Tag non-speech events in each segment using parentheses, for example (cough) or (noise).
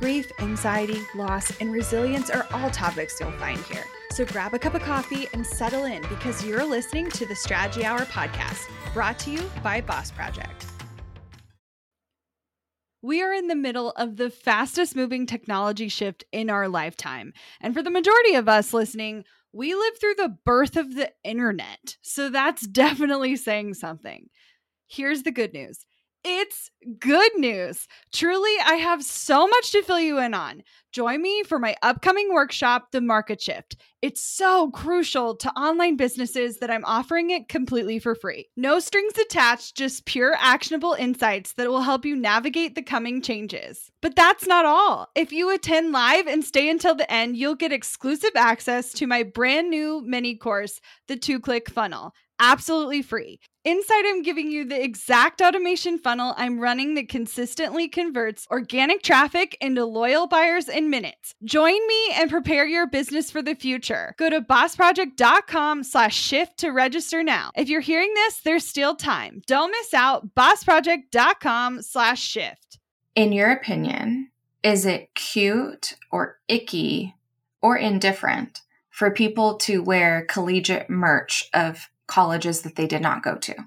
Grief, anxiety, loss, and resilience are all topics you'll find here. So grab a cup of coffee and settle in because you're listening to the Strategy Hour podcast, brought to you by Boss Project. We are in the middle of the fastest moving technology shift in our lifetime. And for the majority of us listening, we lived through the birth of the internet. So that's (laughs) definitely saying something. Here's the good news it's good news. Truly, I have so much to fill you in on. Join me for my upcoming workshop, The Market Shift. It's so crucial to online businesses that I'm offering it completely for free. No strings attached, just pure actionable insights that will help you navigate the coming changes. But that's not all. If you attend live and stay until the end, you'll get exclusive access to my brand new mini course, The Two Click Funnel absolutely free. Inside, I'm giving you the exact automation funnel I'm running that consistently converts organic traffic into loyal buyers in minutes. Join me and prepare your business for the future. Go to bossproject.com slash shift to register now. If you're hearing this, there's still time. Don't miss out. bossproject.com slash shift. In your opinion, is it cute or icky or indifferent for people to wear collegiate merch of colleges that they did not go to? (sighs)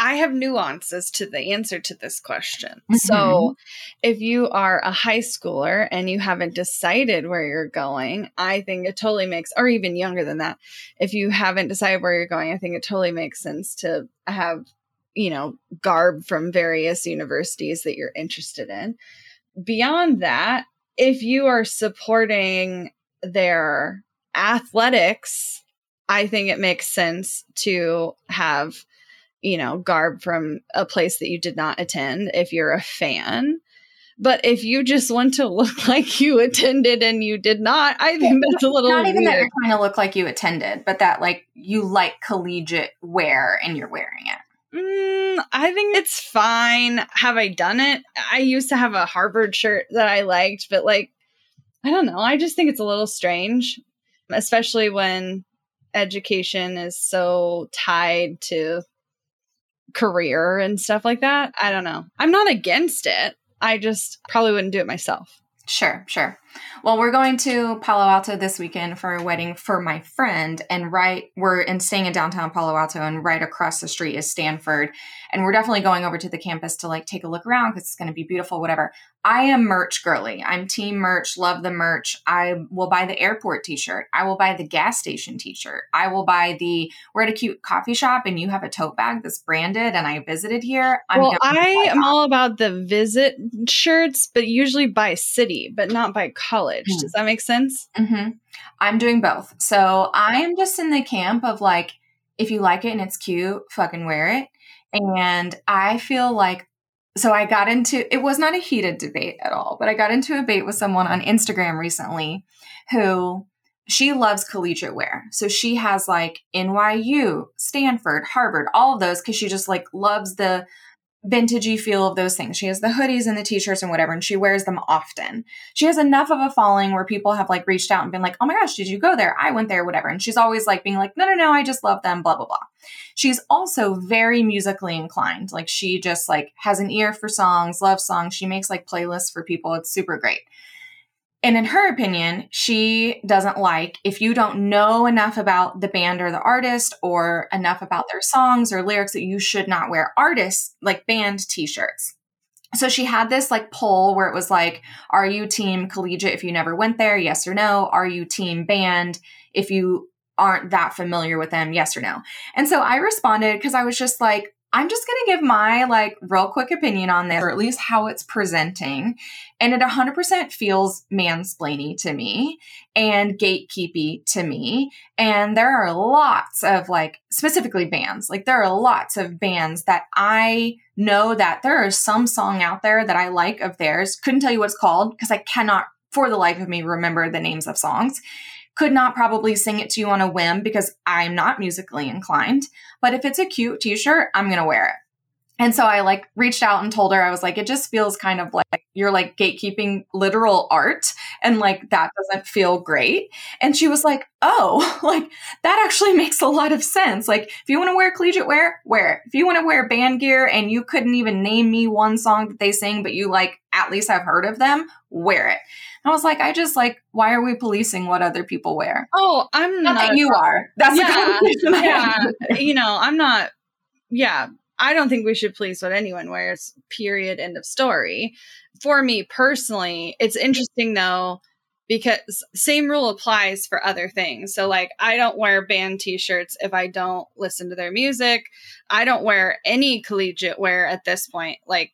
I have nuances to the answer to this question. Mm-hmm. So, if you are a high schooler and you haven't decided where you're going, I think it totally makes, or even younger than that, if you haven't decided where you're going, I think it totally makes sense to have, you know, garb from various universities that you're interested in. Beyond that, if you are supporting their athletics, I think it makes sense to have, you know, garb from a place that you did not attend if you're a fan. But if you just want to (laughs) look like you attended and you did not, I think that's a little not even weird. that you're trying to look like you attended, but that like you like collegiate wear and you're wearing it. Mm, I think it's fine. Have I done it? I used to have a Harvard shirt that I liked, but like I don't know. I just think it's a little strange, especially when education is so tied to career and stuff like that. I don't know. I'm not against it. I just probably wouldn't do it myself. Sure, sure. Well, we're going to Palo Alto this weekend for a wedding for my friend, and right we're in staying in downtown Palo Alto, and right across the street is Stanford, and we're definitely going over to the campus to like take a look around because it's going to be beautiful, whatever. I am merch girly. I'm team merch, love the merch. I will buy the airport t-shirt. I will buy the gas station t-shirt. I will buy the we're at a cute coffee shop and you have a tote bag that's branded and I visited here. I'm well, I am all about the visit shirts, but usually by city, but not by college. Mm. Does that make sense? Mm-hmm. I'm doing both. So I am just in the camp of like, if you like it and it's cute, fucking wear it. And I feel like so I got into it was not a heated debate at all, but I got into a debate with someone on Instagram recently who she loves collegiate wear. So she has like NYU, Stanford, Harvard, all of those because she just like loves the vintagey feel of those things. She has the hoodies and the t-shirts and whatever, and she wears them often. She has enough of a following where people have like reached out and been like, oh my gosh, did you go there? I went there, whatever. And she's always like being like, no, no, no, I just love them, blah, blah, blah. She's also very musically inclined. Like she just like has an ear for songs, loves songs. She makes like playlists for people. It's super great. And in her opinion, she doesn't like if you don't know enough about the band or the artist or enough about their songs or lyrics that you should not wear artists like band t-shirts. So she had this like poll where it was like, are you team collegiate if you never went there? Yes or no. Are you team band if you aren't that familiar with them? Yes or no. And so I responded because I was just like, I'm just going to give my like real quick opinion on this, or at least how it's presenting. And it 100% feels mansplainy to me and gatekeepy to me. And there are lots of like, specifically bands, like there are lots of bands that I know that there is some song out there that I like of theirs. Couldn't tell you what it's called because I cannot for the life of me remember the names of songs. Could not probably sing it to you on a whim because I'm not musically inclined. But if it's a cute t shirt, I'm going to wear it. And so I like reached out and told her, I was like, it just feels kind of like you're like gatekeeping literal art. And like that doesn't feel great. And she was like, oh, (laughs) like that actually makes a lot of sense. Like if you want to wear collegiate wear, wear it. If you want to wear band gear and you couldn't even name me one song that they sing, but you like at least have heard of them, wear it. I was like, I just like, why are we policing what other people wear? Oh, I'm not. not you are. That's yeah, yeah. you know, I'm not. Yeah, I don't think we should police what anyone wears, period, end of story. For me personally, it's interesting though, because same rule applies for other things. So, like, I don't wear band t shirts if I don't listen to their music. I don't wear any collegiate wear at this point, like,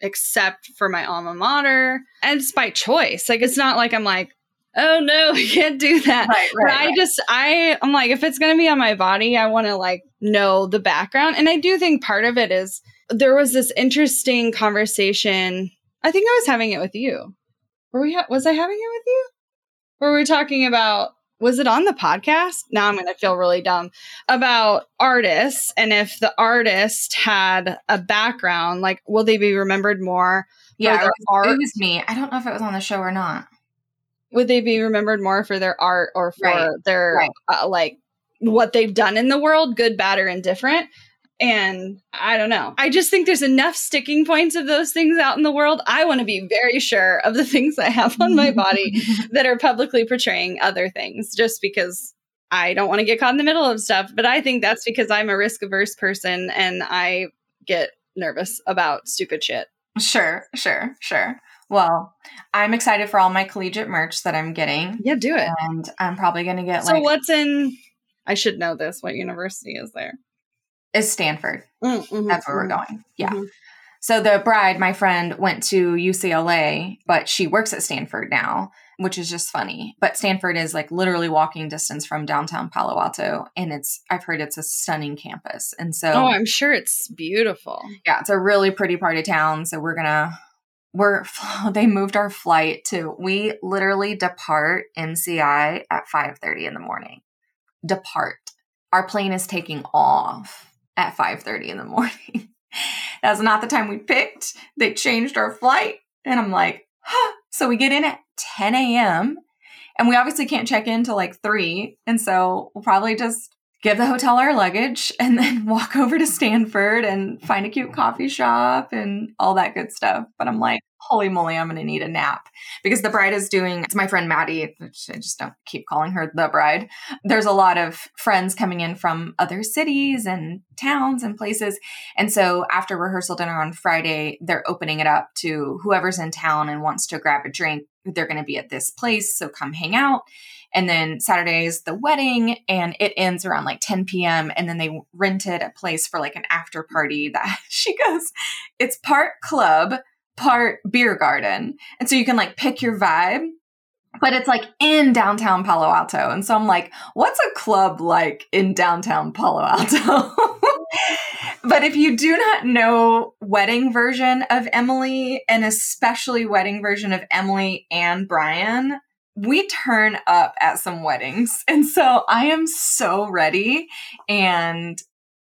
except for my alma mater. And it's by choice. Like, it's not like I'm like, oh no, (laughs) I can't do that. Right, right, I right. just, I, I'm like, if it's going to be on my body, I want to like know the background. And I do think part of it is there was this interesting conversation. I think I was having it with you. Were we, ha- was I having it with you? Were we talking about, was it on the podcast? Now I'm going to feel really dumb about artists. And if the artist had a background, like, will they be remembered more? Yeah, it was, it was me. I don't know if it was on the show or not would they be remembered more for their art or for right. their right. Uh, like what they've done in the world, good, bad, or indifferent? And I don't know. I just think there's enough sticking points of those things out in the world. I want to be very sure of the (laughs) things I have on my body (laughs) that are publicly portraying other things, just because I don't want to get caught in the middle of stuff. But I think that's because I'm a risk averse person and I get nervous about stupid shit. Sure, sure, sure. Well, I'm excited for all my collegiate merch that I'm getting. Yeah, do it. And I'm probably going to get so like. So, what's in. I should know this. What university is there? Is Stanford. Mm, mm-hmm, That's where mm-hmm, we're going. Yeah. Mm-hmm. So, the bride, my friend, went to UCLA, but she works at Stanford now, which is just funny. But Stanford is like literally walking distance from downtown Palo Alto. And it's, I've heard it's a stunning campus. And so. Oh, I'm sure it's beautiful. Yeah, it's a really pretty part of town. So, we're going to we're (laughs) they moved our flight to we literally depart MCI at 5:30 in the morning. Depart. Our plane is taking off at 5:30 in the (laughs) morning. That's not the time we picked. They changed our flight and I'm like, huh. so we get in at 10 a.m. and we obviously can't check in till like 3 and so we'll probably just give the hotel our luggage (laughs) and then walk over to Stanford and find a cute coffee shop and all that good stuff. But I'm like, holy moly, I'm going to need a nap because the bride is doing, it's my friend Maddie. I just don't keep calling her the bride. There's a lot of friends coming in from other cities and towns and places. And so after rehearsal dinner on Friday, they're opening it up to whoever's in town and wants to grab a drink. They're going to be at this place. So come hang out. And then Saturday is the wedding and it ends around like 10 p.m. And then they rented a place for like an after party that (laughs) she goes, it's part club, part beer garden. And so you can like pick your vibe but it's like in downtown Palo Alto. And so I'm like, what's a club like in downtown Palo Alto? (laughs) but if you do not know wedding version of Emily and especially wedding version of Emily and Brian, we turn up at some weddings. (laughs) And so I am so ready. And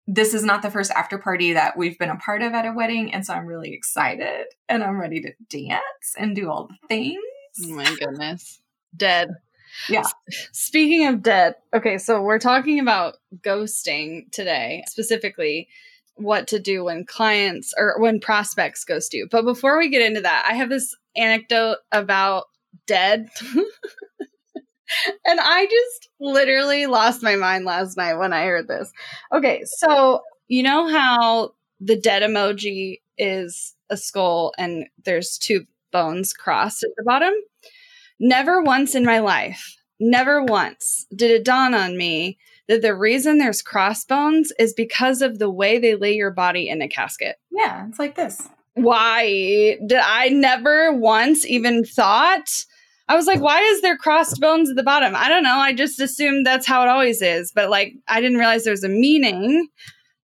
this is not the first after party that we've been a part of at a wedding. And so I'm really excited and I'm ready to dance and do all the things. Oh my goodness. Dead. Yeah. Speaking of dead, okay, so we're talking about ghosting today, specifically what to do when clients or when prospects ghost you. But before we get into that, I have this anecdote about dead. and I just literally lost my mind last night when I heard this. Okay, so you know how the dead emoji is a skull and there's two bones crossed at the bottom? Never once in my life, never once did it dawn on me that the reason there's crossbones is because of the way they lay your body in a casket. Yeah, it's like this why did I never once even thought? I was like, why is there crossed bones at the bottom? I don't know. I just assumed that's how it always is. But like, I didn't realize there was a meaning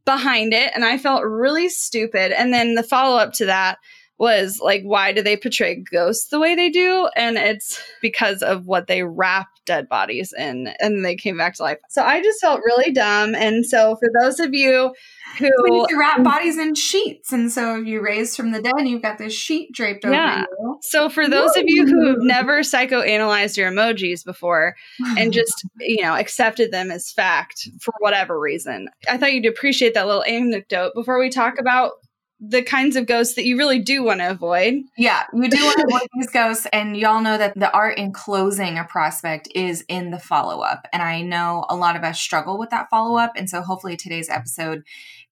behind it. And I felt really stupid. And then the follow up to that, was like, why do they portray ghosts the way they do? And it's because of what they wrap dead bodies in and they came back to life. So I just felt really dumb. And so for those of you who you wrap bodies in sheets, and so if you raise from the dead, and you've got this sheet draped over yeah. you. So for those Woo! of you who've never psychoanalyzed your emojis before and (laughs) just you know accepted them as fact for whatever reason, I thought you'd appreciate that little anecdote before we talk about the kinds of ghosts that you really do want to avoid. Yeah, you do want to avoid these ghosts. And y'all know that the art in closing a prospect is in the follow up. And I know a lot of us struggle with that follow up. And so hopefully today's episode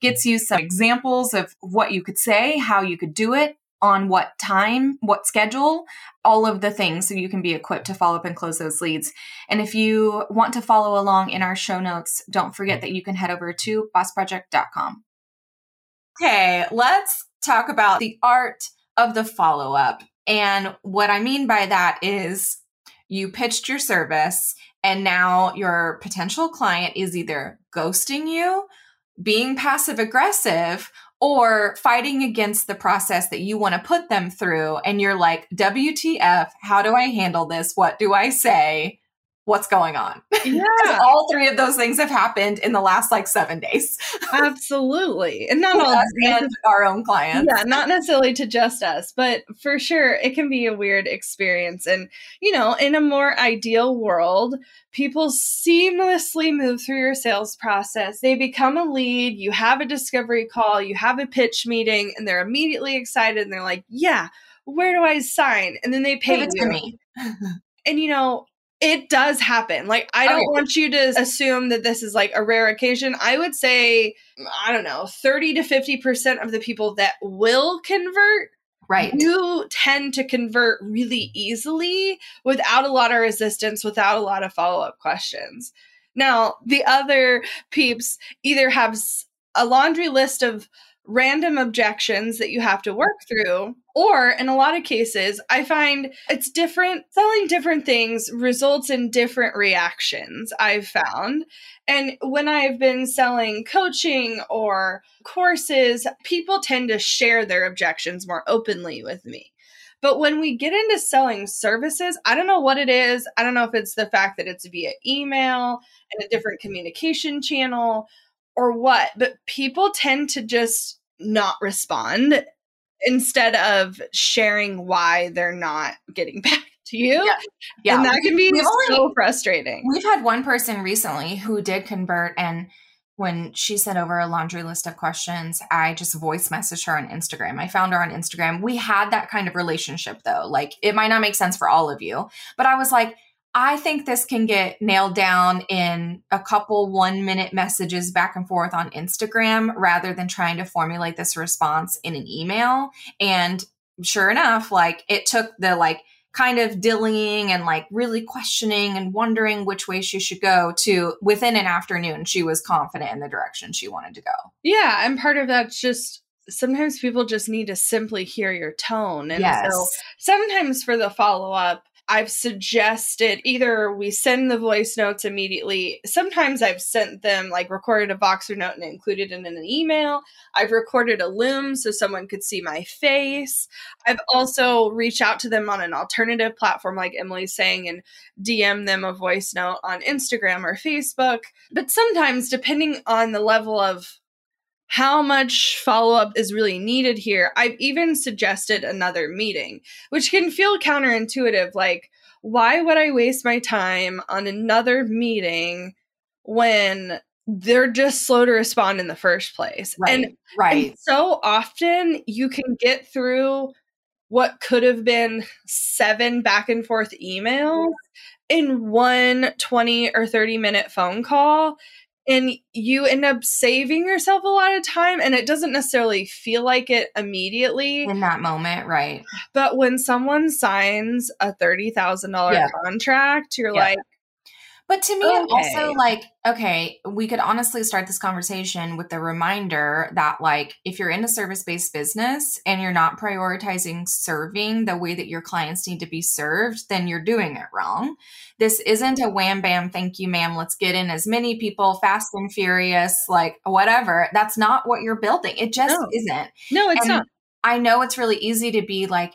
gets you some examples of what you could say, how you could do it, on what time, what schedule, all of the things so you can be equipped to follow up and close those leads. And if you want to follow along in our show notes, don't forget that you can head over to bossproject.com. Okay, let's talk about the art of the follow up. And what I mean by that is you pitched your service, and now your potential client is either ghosting you, being passive aggressive, or fighting against the process that you want to put them through. And you're like, WTF, how do I handle this? What do I say? What's going on. (laughs) Yeah. all three of those things have happened in the last like seven days. Absolutely. And not (laughs) all of us and our own clients. Yeah, not necessarily to just us, but for sure it can be a weird experience. And, you know, in a more ideal world, people seamlessly move through your sales process. They become a lead, you have a discovery call, you have a pitch meeting, and they're immediately excited and they're like, yeah, where do I sign? And then they pay Give it you. to me. (laughs) and you know, it does happen. Like, I don't want you to assume that this is like a rare occasion. I would say, I don't know, 30 to 50% of the people that will convert right you tend to convert really easily without a lot of resistance without a lot of follow-up questions now the other peeps either have a laundry list of random objections that you have to work through. Or in a lot of cases, I find it's different. Selling different things results in different reactions, I've found. And when I've been selling coaching or courses, people tend to share their objections more openly with me. But when we get into selling services, I don't know what it is. I don't know if it's the fact that it's via email and a different communication channel or what, but people tend to just not respond instead of sharing why they're not getting (laughs) back to you. Yeah. yeah. And that can be we've so only, frustrating. We've had one person recently who did convert and when she sent over a laundry list of questions, I just voice messaged her on Instagram. I found her on Instagram. We had that kind of relationship though. Like it might not make sense for all of you, but I was like, I think this can get nailed down in a couple one minute messages back and forth on Instagram rather than trying to formulate this response in an email. And sure enough, like it took the like kind of dillying and like really questioning and wondering which way she should go to within an afternoon, she was confident in the direction she wanted to go. Yeah. And part of that's just sometimes people just need to simply hear your tone. And yes. so sometimes for the follow up, I've suggested either we send the voice notes immediately. Sometimes I've sent them like recorded a Voxer note and included it in an email. I've recorded a Loom so someone could see my face. I've also reached out to them on an alternative platform, like Emily's saying, and DM them a voice note on Instagram or Facebook. But sometimes, depending on the level of how much follow up is really needed here. I've even suggested another meeting, which can feel counterintuitive. Like, why would I waste my time on another meeting when they're just slow to respond in the first place? Right. And, right. And so often you can get through what could have been seven back and forth emails in one 20 or 30 minute phone call and you end up saving yourself a lot of time and it doesn't necessarily feel like it immediately in that moment right but when someone signs a $30,000 yeah. contract you're yeah. like but to me, okay. also like, okay, we could honestly start this conversation with the reminder that, like, if you're in a service based business and you're not prioritizing serving the way that your clients need to be served, then you're doing it wrong. This isn't a wham bam, thank you, ma'am. Let's get in as many people fast and furious, like whatever. That's not what you're building. It just no. isn't. No, it's and not. I know it's really easy to be like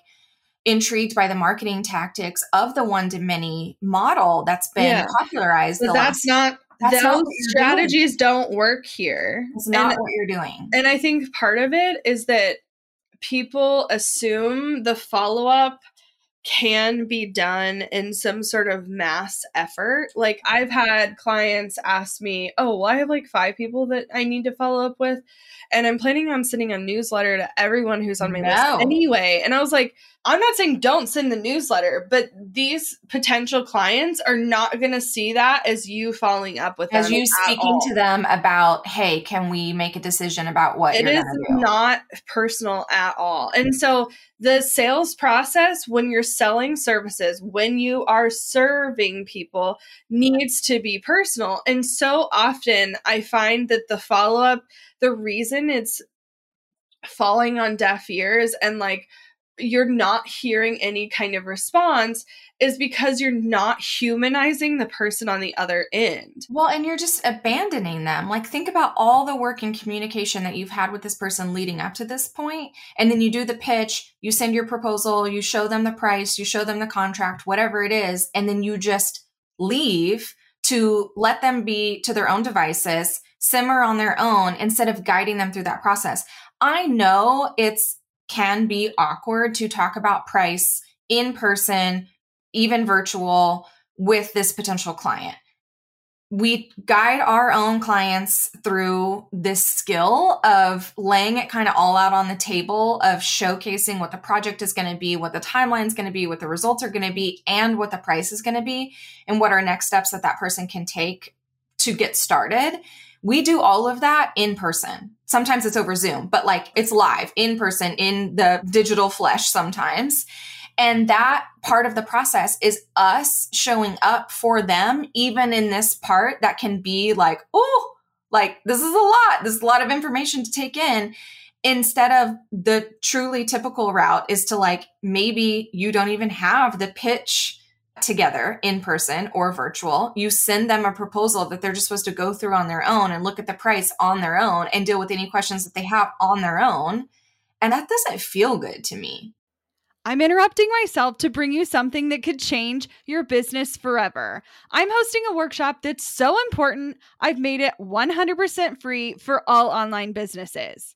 intrigued by the marketing tactics of the one to many model that's been yeah. popularized. But that's last, not that's those strategies doing. don't work here. It's not and, what you're doing. And I think part of it is that people assume the follow up can be done in some sort of mass effort. Like I've had clients ask me, "Oh, well, I have like five people that I need to follow up with, and I'm planning on sending a newsletter to everyone who's on my no. list anyway." And I was like, I'm not saying don't send the newsletter, but these potential clients are not going to see that as you following up with as you speaking to them about, hey, can we make a decision about what it is not personal at all. And so the sales process when you're selling services, when you are serving people, needs to be personal. And so often I find that the follow up, the reason it's falling on deaf ears and like you're not hearing any kind of response is because you're not humanizing the person on the other end. Well, and you're just abandoning them. Like, think about all the work and communication that you've had with this person leading up to this point, And then you do the pitch, you send your proposal, you show them the price, you show them the contract, whatever it is. And then you just leave to let them be to their own devices, simmer on their own instead of guiding them through that process. I know it's can be awkward to talk about price in person, even virtual, with this potential client. We guide our own clients through this skill of laying it kind of all out on the table, of showcasing what the project is going to be, what the timeline is going to be, what the results are going to be, and what the price is going to be, and what are next steps that that person can take to get started. We do all of that in person. Sometimes it's over Zoom, but like it's live in person in the digital flesh sometimes. And that part of the process is us showing up for them, even in this part that can be like, oh, like this is a lot. This is a lot of information to take in. Instead of the truly typical route is to like, maybe you don't even have the pitch together in person or virtual. You send them a proposal that they're just supposed to go through on their own and look at the price on their own and deal with any questions that they have on their own. And that doesn't feel good to me. I'm interrupting myself to bring you something that could change your business forever. I'm hosting a workshop that's so important, I've made it 100% free for all online businesses.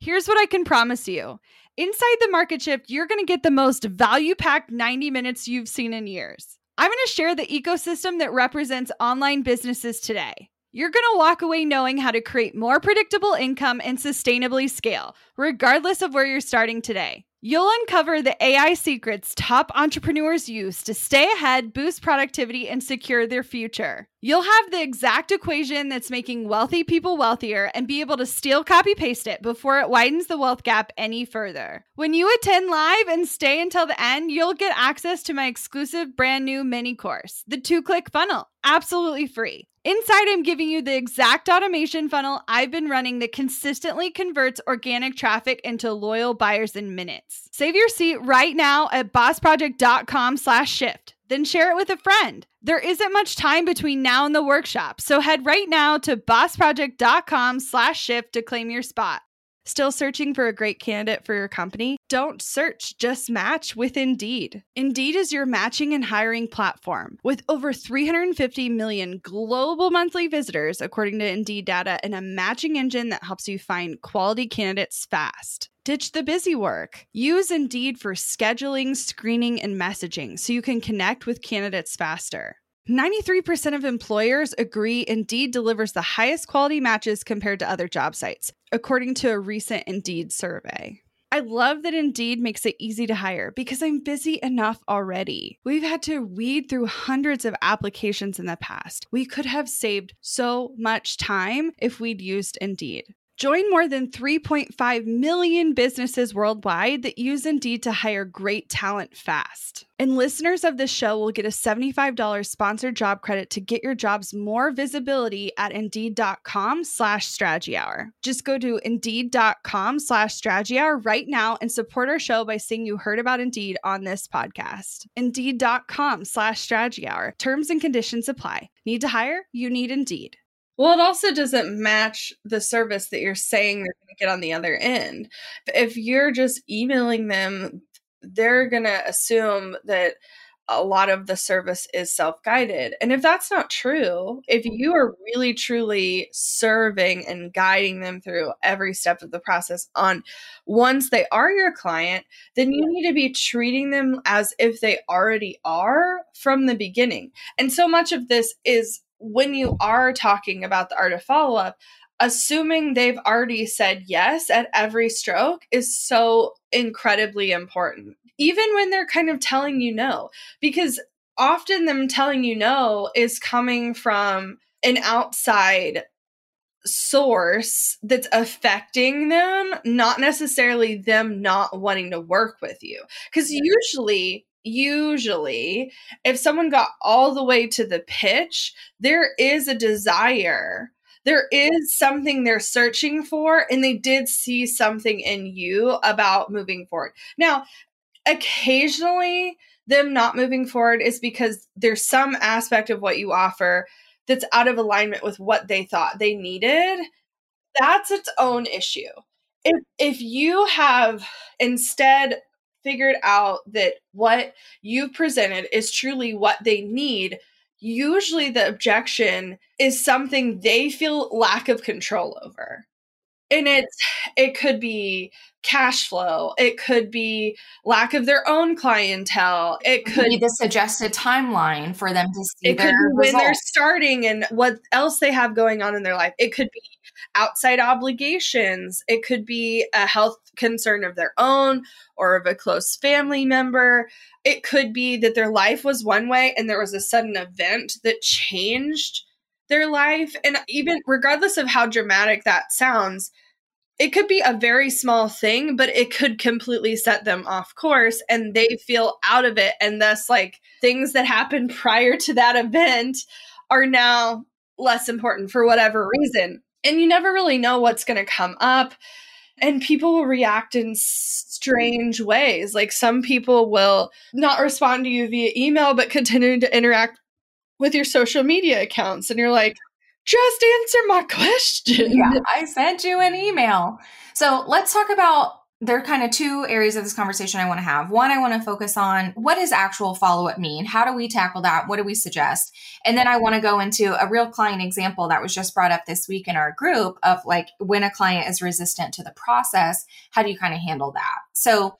Here's what I can promise you Inside the market shift, you're going to get the most value packed 90 minutes you've seen in years. I'm going to share the ecosystem that represents online businesses today. You're going to walk away knowing how to create more predictable income and sustainably scale, regardless of where you're starting today. You'll uncover the AI secrets top entrepreneurs use to stay ahead, boost productivity, and secure their future. You'll have the exact equation that's making wealthy people wealthier and be able to steal copy paste it before it widens the wealth gap any further. When you attend live and stay until the end, you'll get access to my exclusive brand new mini course, the two click funnel, absolutely free. Inside, I'm giving you the exact automation funnel I've been running that consistently converts organic traffic into loyal buyers in minutes. Save your seat right now at bossproject.com slash shift. Then share it with a friend. There isn't much time between now and the workshop, so head right now to bossproject.com slash shift to claim your spot. Still searching for a great candidate for your company? Don't search, just match with Indeed. Indeed is your matching and hiring platform. With over 350 million global monthly visitors, according to Indeed data, and a matching engine that helps you find quality candidates fast. Ditch the busy work. Use Indeed for scheduling, screening, and messaging so you can connect with candidates faster. 93% of employers agree Indeed delivers the highest quality matches compared to other job sites, according to a recent Indeed survey. I love that Indeed makes it easy to hire because I'm busy enough already. We've had to weed through hundreds of applications in the past. We could have saved so much time if we'd used Indeed. Join more than 3.5 million businesses worldwide that use Indeed to hire great talent fast. And listeners of this show will get a $75 sponsored job credit to get your jobs more visibility at Indeed.com slash strategy hour. Just go to Indeed.com slash strategy hour right now and support our show by saying you heard about Indeed on this podcast. Indeed.com slash strategy hour. Terms and conditions apply. Need to hire? You need Indeed. Well, it also doesn't match the service that you're saying they're going to get on the other end. If you're just emailing them, they're going to assume that a lot of the service is self guided. And if that's not true, if you are really truly serving and guiding them through every step of the process on once they are your client, then you need to be treating them as if they already are from the beginning. And so much of this is when you are talking about the art of follow up, assuming they've already said yes at every stroke is so incredibly important even when they're kind of telling you no, because often them telling you no is coming from an outside source that's affecting them, not necessarily them not wanting to work with you. Because usually, usually, if someone got all the way to the pitch, there is a desire. There is something they're searching for, and they did see something in you about moving forward. Now, occasionally them not moving forward is because there's some aspect of what you offer that's out of alignment with what they thought they needed that's its own issue if if you have instead figured out that what you've presented is truly what they need usually the objection is something they feel lack of control over. And it's it could be cash flow it could be lack of their own clientele it could be the suggested timeline for them to see it could be when they're starting and what else they have going on in their life. It could be outside obligations it could be a health concern of their own or of a close family member it could be that their life was one way and there was a sudden event that changed their life and even regardless of how dramatic that sounds it could be a very small thing, but it could completely set them off course and they feel out of it. And thus, like things that happened (laughs) prior to that event are now less important for whatever reason. And you never really know what's going to come up. And people will react in strange ways. Like some people will not respond to you via email, but continue to interact with your social media accounts. And you're like, just answer my (laughs) question. Yeah, I sent you an email. So let's talk about there are kind of two areas of this conversation I want to have. One, I want to focus on what does actual follow up mean? How do we tackle that? What do we suggest? And then I want to go into a real client example that was just brought up this week in our group of like when a client is resistant to the process, how do you kind of handle that? So,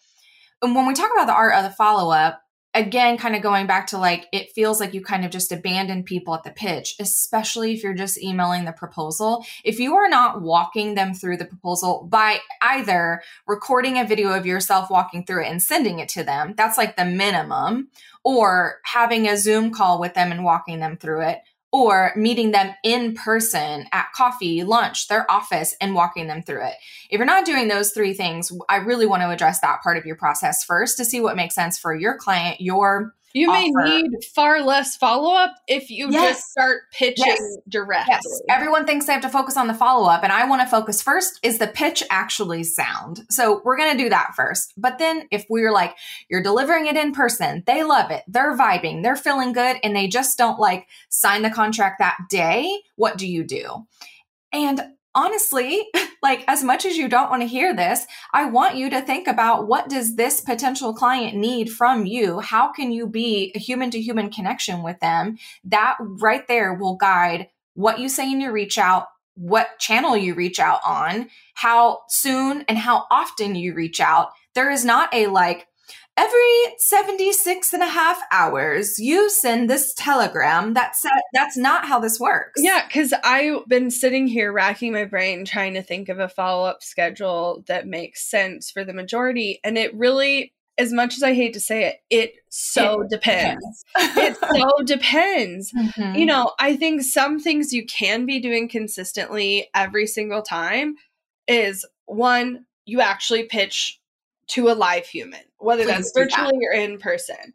um, when we talk about the art of the follow up, again, kind of going back to like, it feels like you kind of just abandon people at the pitch, especially if you're just emailing the proposal. If you are not walking them through the proposal by either recording a video of yourself walking through it and sending it to them, that's like the minimum, or having a Zoom call with them and walking them through it, or meeting them in person at coffee, lunch, their office, and walking them through it. If you're not doing those three things, I really want to address that part of your process first to see what makes sense for your client, your you may offer. need far less follow up if you yes. just start pitching yes. directly. Yes. Everyone thinks they have to focus on the follow up, and I want to focus first is the pitch actually sound? So we're going to do that first. But then if we're like, you're delivering it in person, they love it, they're vibing, they're feeling good, and they just don't like sign the contract that day, what do you do? And honestly, like as much as you don't want to hear this, I want you to think about what does this potential client need from you? How can you be a human to human connection with them? That right there will guide what you say in your reach out, what channel you reach out on, how soon and how often you reach out. There is not a like every 76 and a half hours you send this telegram that said that's not how this works yeah because i've been sitting here racking my brain trying to think of a follow-up schedule that makes sense for the majority and it really as much as i hate to say it it so it depends, depends. (laughs) it so depends mm-hmm. you know i think some things you can be doing consistently every single time is one you actually pitch to a live human, whether Please that's virtually that. or in person.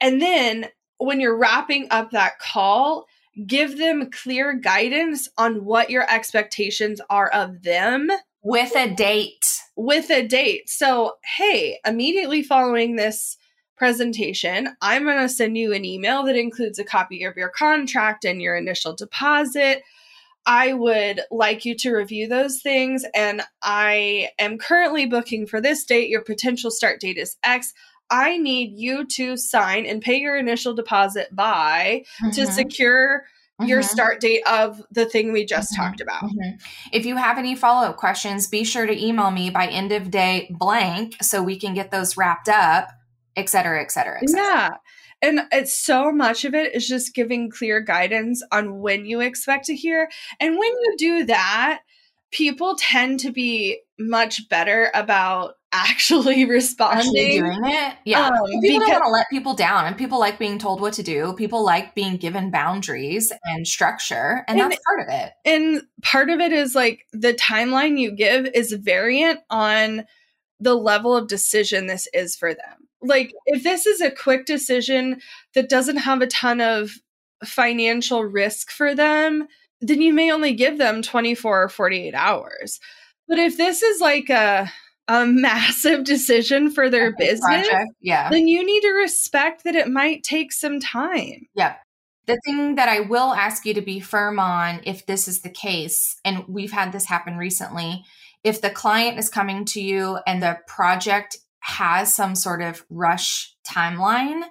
And then when you're wrapping up that call, give them clear guidance on what your expectations are of them with a date. With a date. So, hey, immediately following this presentation, I'm going to send you an email that includes a copy of your contract and your initial deposit. I would like you to review those things. And I am currently booking for this date. Your potential start date is X. I need you to sign and pay your initial deposit by to Mhm. secure your Mhm. start date of the thing we just Mhm. talked about. Mhm. If you have any follow up questions, be sure to email me by end of day blank so we can get those wrapped up, et cetera, et cetera, et cetera. Yeah. And it's so much of it is just giving clear guidance on when you expect to hear. And when you do that, people tend to be much better about (laughs) actually Actually responding. doing it. Yeah. Um, people because- don't want to let people down and people like being told what to do. People like being given boundaries and structure. And, And- that's part of it. And part of it is like the timeline you give is variant on the level of decision this is for them. Like, if this is a quick decision that doesn't have a ton of financial risk for them, then you may only give them 24 or 48 hours. But if this is like a, a (laughs) massive decision for their business. Yeah. then you need to respect that it might take some time. Yeah. The thing that I will ask you to be firm on, if this is the case, and we've had this happen recently, if the client is coming to you and the project has some sort of rush timeline,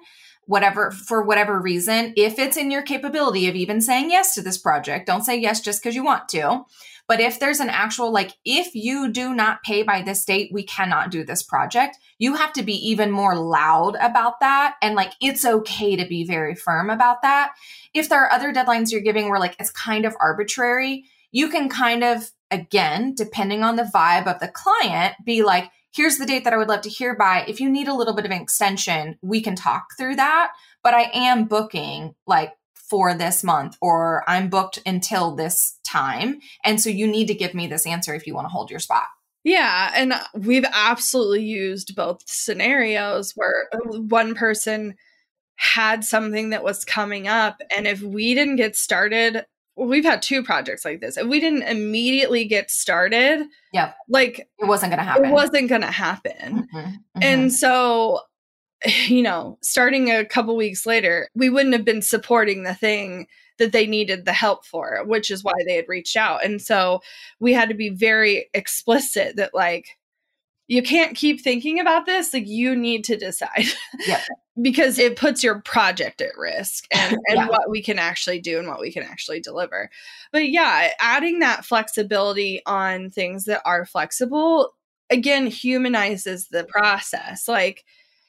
whatever, for whatever reason, if it's in your capability of even saying yes to this project, don't say yes just because you want to. But if there's an actual, like, if you do not pay by this date, we cannot do this project, you have to be even more loud about that. And like, it's okay to be very firm about that. If there are other deadlines you're giving where like it's kind of arbitrary, you can kind of, again, depending on the vibe of the client, be like, here's the date that I would love to hear by. If you need a little bit of an extension, we can talk through that. But I am booking like for this month or I'm booked until this time. And so you need to give me this answer if you want to hold your spot. Yeah, and we've absolutely used both scenarios where one person had something that was coming up, and if we didn't get started, well, we've had two projects like this. If we didn't immediately get started, yeah, like It wasn't going to happen. it wasn't going to happen. Mhm, mhm. And so, (sighs) you know, starting a couple weeks later, we wouldn't have been supporting the thing that they needed the help for, which is why they had reached out. And so we had to be very explicit that, like, you can't keep thinking about this. Like, you need to decide. Yep. (laughs) because it puts your project at risk and, (laughs) and Yeah. what we can actually do and what we can actually deliver. But yeah, adding that flexibility on things that are flexible again humanizes the process. Like,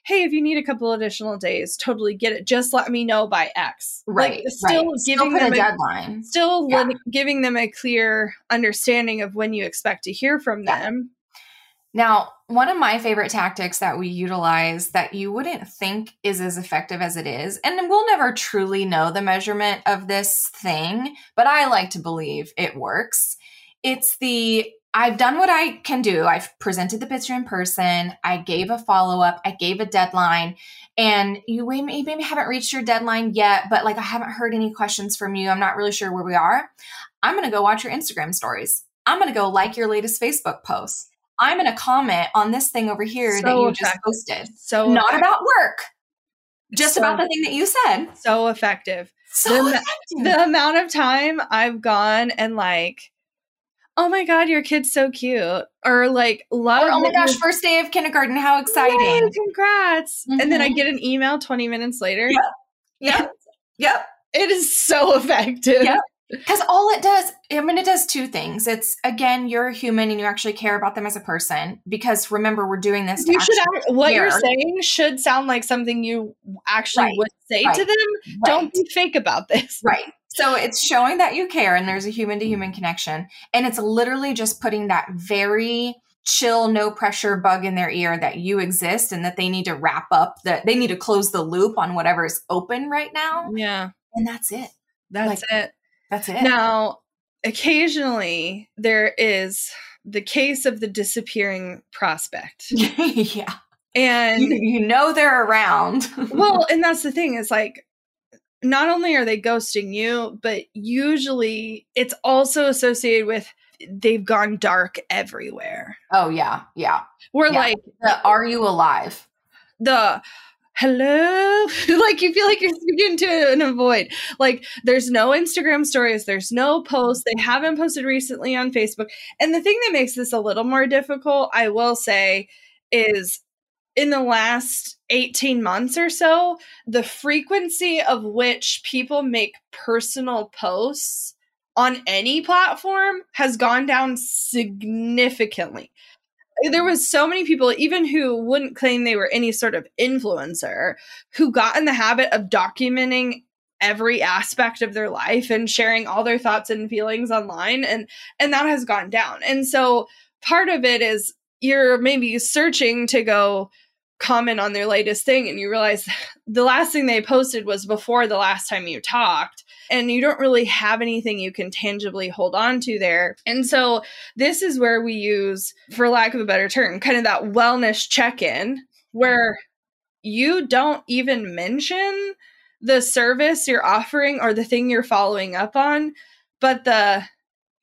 hey, if you need a couple additional days, totally get it. Just let me know by X. right. Like, still right. giving put them a a, deadline. still Yeah. giving them a clear understanding of when you expect to hear from Yeah. them. Now, one of my favorite tactics that we utilize that you wouldn't think is as effective as it is, and we'll never truly know the measurement of this thing, but I like to believe it works. It's the I've done what I can do. I've presented the picture in person. I gave a follow up. I gave a deadline. And you may- maybe haven't reached your deadline yet, but like I haven't heard any questions from you. I'm not really sure where we are. I'm going to go watch your Instagram stories. I'm going to go like your latest Facebook posts. I'm going to comment on this thing over here that So you just posted. So Not effective. about work, just So- about the thing that you said. so effective. So The- effective. the amount of time I've gone and like, oh my god, your kid's so cute, or like, love. or, oh my that gosh, first day of kindergarten, how Yay, exciting. congrats! And then I Mhm. get an email twenty minutes later. Yeah. Yep. Yep. (laughs) It is so effective. Yep. Because all it does, I mean, it does two things. It's again, you're a human and you actually care about them as a person. Because remember, we're doing this. To You should what you're saying should sound like something you actually Right, would say right, to them. Don't be fake about this. Right. So it's showing that you care and there's a human to human connection. And it's literally just putting that very chill, no pressure bug in their ear that you exist and that they need to wrap up, that they need to close the loop on whatever is open right now. Yeah, And that's it. that's it. That's it. Now, occasionally there is the case of the disappearing prospect. (laughs) yeah. And You, you know they're around. (laughs) well, and that's the thing is like not only are they ghosting you, but usually it's also associated with they've gone dark everywhere. oh, yeah. Yeah. We're Yeah. like The, are you alive? the hello? (laughs) Like you feel like you're speaking to an avoid like there's no instagram stories there's no posts they haven't posted recently on facebook. And the thing that makes this a little more difficult i will say is in the last 18 months or so the frequency of which people make personal posts on any platform has gone down significantly there was so many people even who wouldn't claim they were any sort of influencer who got in the habit of documenting every aspect of their life and sharing all their thoughts and feelings online and and that has gone down. And so part of it is you're maybe searching to go comment on their latest thing and you realize (sighs) the last thing they posted was before the last time you talked and you don't really have anything you can tangibly hold on to there. And so this is where we use for lack of a better term kind of that wellness check-in where you don't even mention the service you're offering or the thing you're following up on but the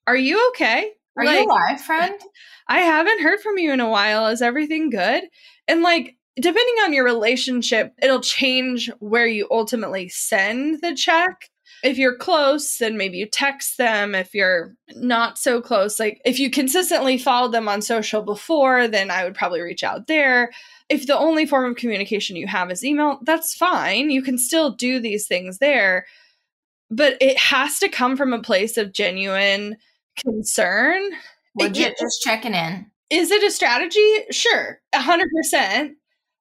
are you okay? Are like, you alive, friend? (laughs) I haven't heard from you in a while. Is everything good? And like depending on your relationship, it'll change where you ultimately send the check. If you're close, then maybe you text them. If you're not so close, like if you consistently followed them on social before, then I would probably reach out there. If the only form of communication you have is email, that's fine. You can still do these things there. But it has to come from a place of genuine concern. Legit, just checking in. Is it a strategy? Sure, 100%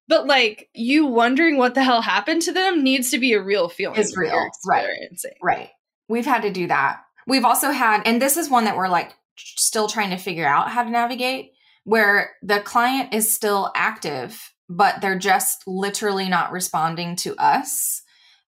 but like you wondering what the hell happened to them needs to be a real feeling. It's real, right? Right. We've had to do that. We've also had, and this is one that we're like still trying to figure out how to navigate, where the client is still active, but they're just literally not responding to us.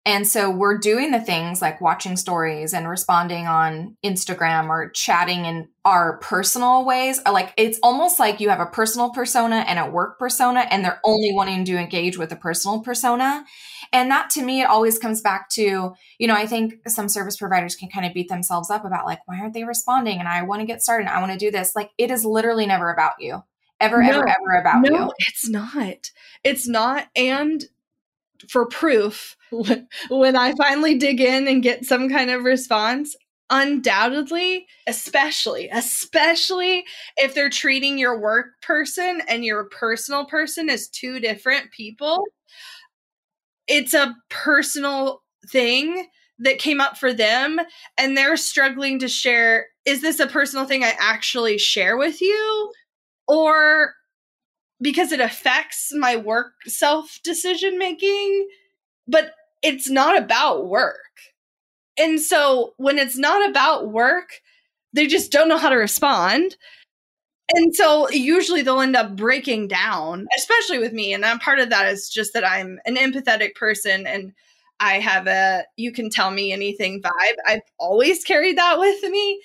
And so we're doing the things like watching stories and responding on Instagram or chatting in our personal ways. Like it's almost like you have a personal persona and a work persona, and they're only wanting to engage with a personal persona. And that to me, it always comes back to, you know, I think some service providers can kind of beat themselves up about like, why aren't they responding? And I want to get started. I want to do this. Like it is literally never about you. Ever, no, ever, ever about no, you. No, it's not. It's not. And for proof when I finally dig in and get some kind of response. Undoubtedly, especially, especially if they're treating your work person and your personal person as two different people, it's a personal thing that came up for them and they're struggling to share is this a personal thing I actually share with you? Or because it affects my work self decision making, but it's not about work. And so when it's not about work, they just don't know how to respond. And so usually they'll end up breaking down, especially with me. And I'm part of that is just that I'm an empathetic person and I have a you can tell me anything vibe. I've always carried that with me.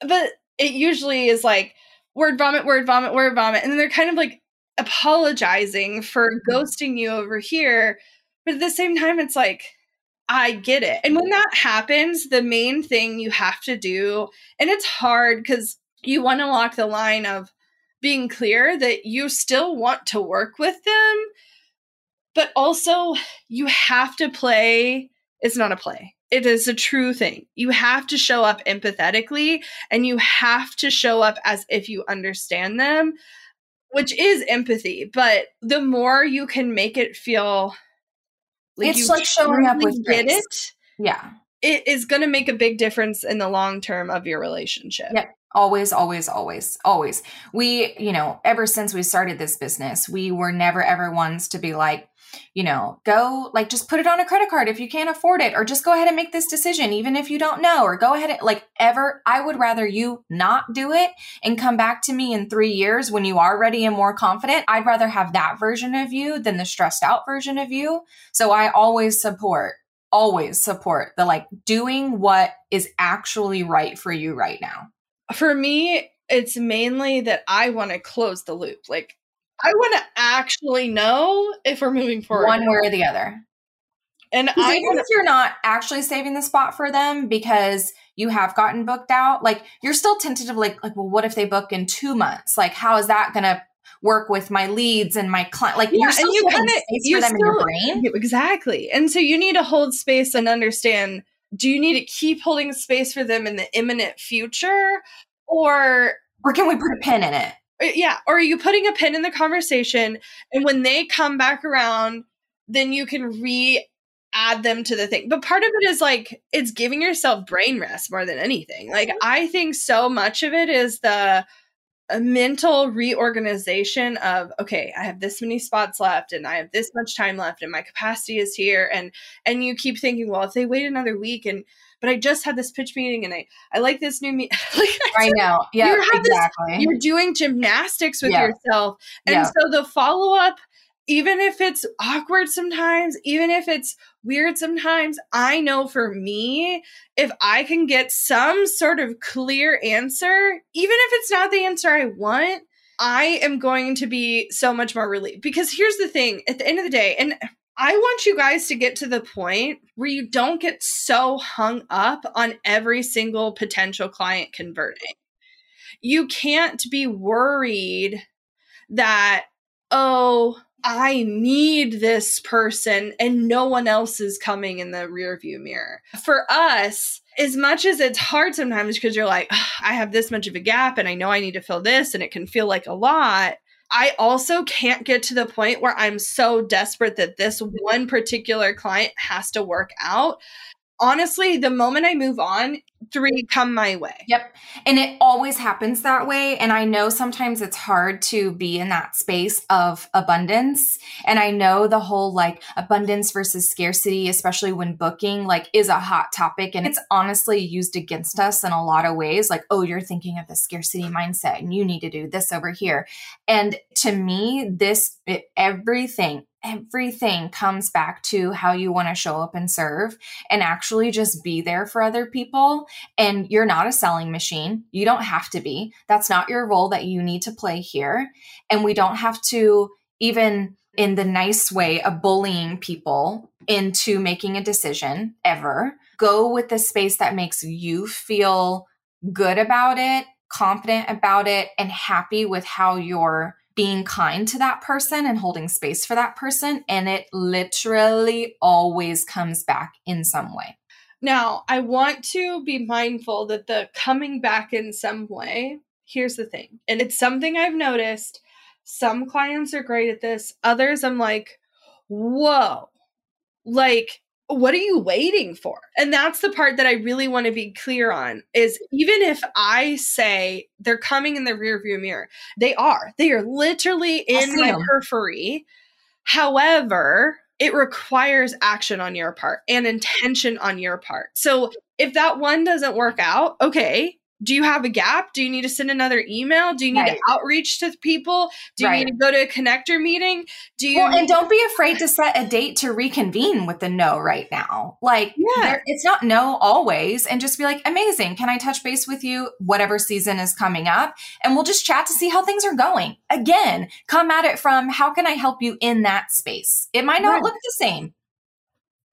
But it usually is like word vomit, word vomit, word vomit. And then they're kind of like apologizing for mm-hmm. ghosting you over here. But at the same time, it's like, I get it. And when that happens, the main thing you have to do, and it's hard because you want to walk the line of being clear that you still want to work with them, but also you have to play. It's not a play. It is a true thing. You have to show up empathetically and you have to show up as if you understand them which is empathy. But the more you can make it feel like it's like showing up with get grace. it, yeah, it is going to make a big difference in the long term of your relationship. Yep. Always, always, always, always. We, you know, ever since we started this business, we were never ever ones to be like, you know, go like just put it on a credit card if you can't afford it, or just go ahead and make this decision, even if you don't know, or go ahead and like ever. I would rather you not do it and come back to me in three years when you are ready and more confident. I'd rather have that version of you than the stressed out version of you. So I always support always support the like doing what is actually right for you right now. For me, it's mainly that I want to close the loop. Like I want to actually know if we're moving forward. One way or the other. And I even if you're not actually saving the spot for them because you have gotten booked out, like you're still tentative, like, like, well, what if they book in two months? Like, how is that gonna work with my leads and my client. Like Yeah, you're and still you kinda- space you for them in your still- brain. Exactly. And so you need to hold space and understand do you need to keep holding space for them in the imminent future? Or, Or can we put a pin in it? Yeah, or are you putting a pin in the conversation and when they come back around, then you can re add them to the thing. But part of it is like it's giving yourself brain rest more than anything. Like I think so much of it is the a mental reorganization of okay i have this many spots left and i have this much time left and my capacity is here and and you keep thinking well if they wait another week and but i just had this pitch meeting and i i like this new me (laughs) like I know. (laughs) Yeah, You have this- exactly. you're doing gymnastics with Yeah. yourself and Yeah. so the follow-up even if it's awkward sometimes even if it's weird sometimes i know for me if i can get some sort of clear answer even if it's not the answer i want i am going to be so much more relieved because here's the thing at the end of the day and I want you guys to get to the point where you don't get so hung up on every single potential client converting you can't be worried that, oh, I need this person and no one else is coming in the rear view mirror. For us, as much as it's hard sometimes because you're like, "Ugh, I have this much of a gap and I know I need to fill this and it can feel like a lot. I also can't get to the point where I'm so desperate that this one particular client has to work out. Honestly, the moment I move on, three come my way. Yep. And it always happens that way. And I know sometimes it's hard to be in that space of abundance. And I know the whole like abundance versus scarcity, especially when booking, like is a hot topic. And it's honestly used against us in a lot of ways. Like, oh, you're thinking of the scarcity mindset and you need to do this over here. And to me, this, it, everything, everything comes back to how you want to show up and serve and actually just be there for other people and you're not a selling machine. You don't have to be. That's not your role that you need to play here. And we don't have to, even in the nice way of bullying people into making a decision ever, go with the space that makes you feel good about it, confident about it, and happy with how you're being kind to that person and holding space for that person. And it literally always comes back in some way. Now, I want to be mindful that the coming back in some way, here's the thing, and it's something I've noticed. Some clients are great at this, others, I'm like, whoa, like, what are you waiting for? And that's the part that I really want to be clear on is even if I say they're coming in the rearview mirror, they are. They are literally in my periphery. However, it requires action on your part and intention on your part. So if that one doesn't work out, okay. Do you have a gap? Do you need to send another email? Do you need Right. to outreach to people? Do you Right. need to go to a connector meeting? Do you Well, and don't be afraid to set a date to reconvene with the no right now. Like, Yeah. it's not no always, and just be like, amazing. Can I touch base with you? Whatever season is coming up, and we'll just chat to see how things are going. Again, come at it from how can I help you in that space? It might not Right. look the same.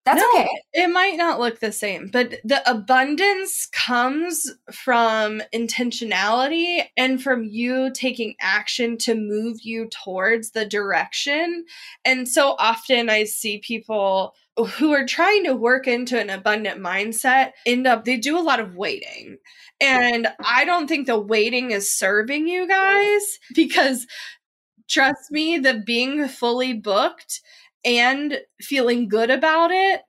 That's No, okay. It might not look the same, but the abundance comes from intentionality and from you taking action to move you towards the direction. And so often I see people who are trying to work into an abundant mindset end up, they do a lot of waiting. And I don't think the waiting is serving you guys because trust me, the being fully booked and feeling good about it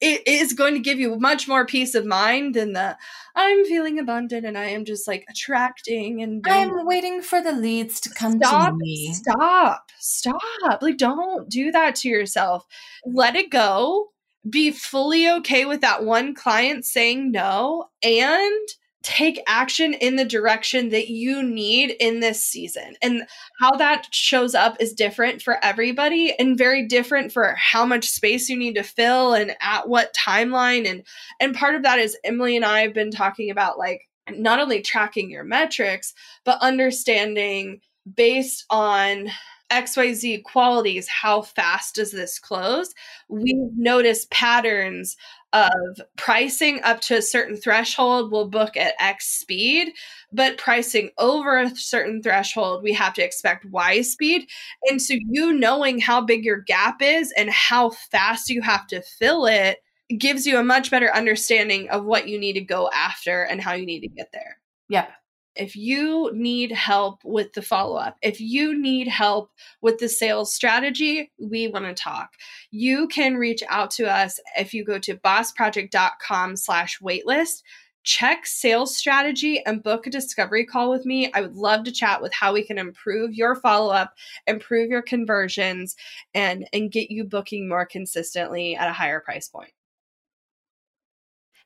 it is going to give you much more peace of mind than the I'm feeling abundant and I am just like attracting and I'm waiting for the leads to come stop to me. stop stop like don't do that to yourself let it go be fully okay with that one client saying no and take action in the direction that you need in this season. And how that shows up is different for everybody and very different for how much space you need to fill and at what timeline. And and part of that is Emylee and I have been talking about like not only tracking your metrics but understanding based on XYZ qualities, how fast does this close? We've noticed patterns of pricing up to a certain threshold will book at X speed, but pricing over a certain threshold, we have to expect Y speed. And so, you knowing how big your gap is and how fast you have to fill it gives you a much better understanding of what you need to go after and how you need to get there. Yep if you need help with the follow up, if you need help with the sales strategy, we want to talk. You can reach out to us if you go to bossproject.com slash waitlist. Check sales strategy and book a discovery call with me. I would love to chat with how we can improve your follow up, improve your conversions, and, and get you booking more consistently at a higher price point.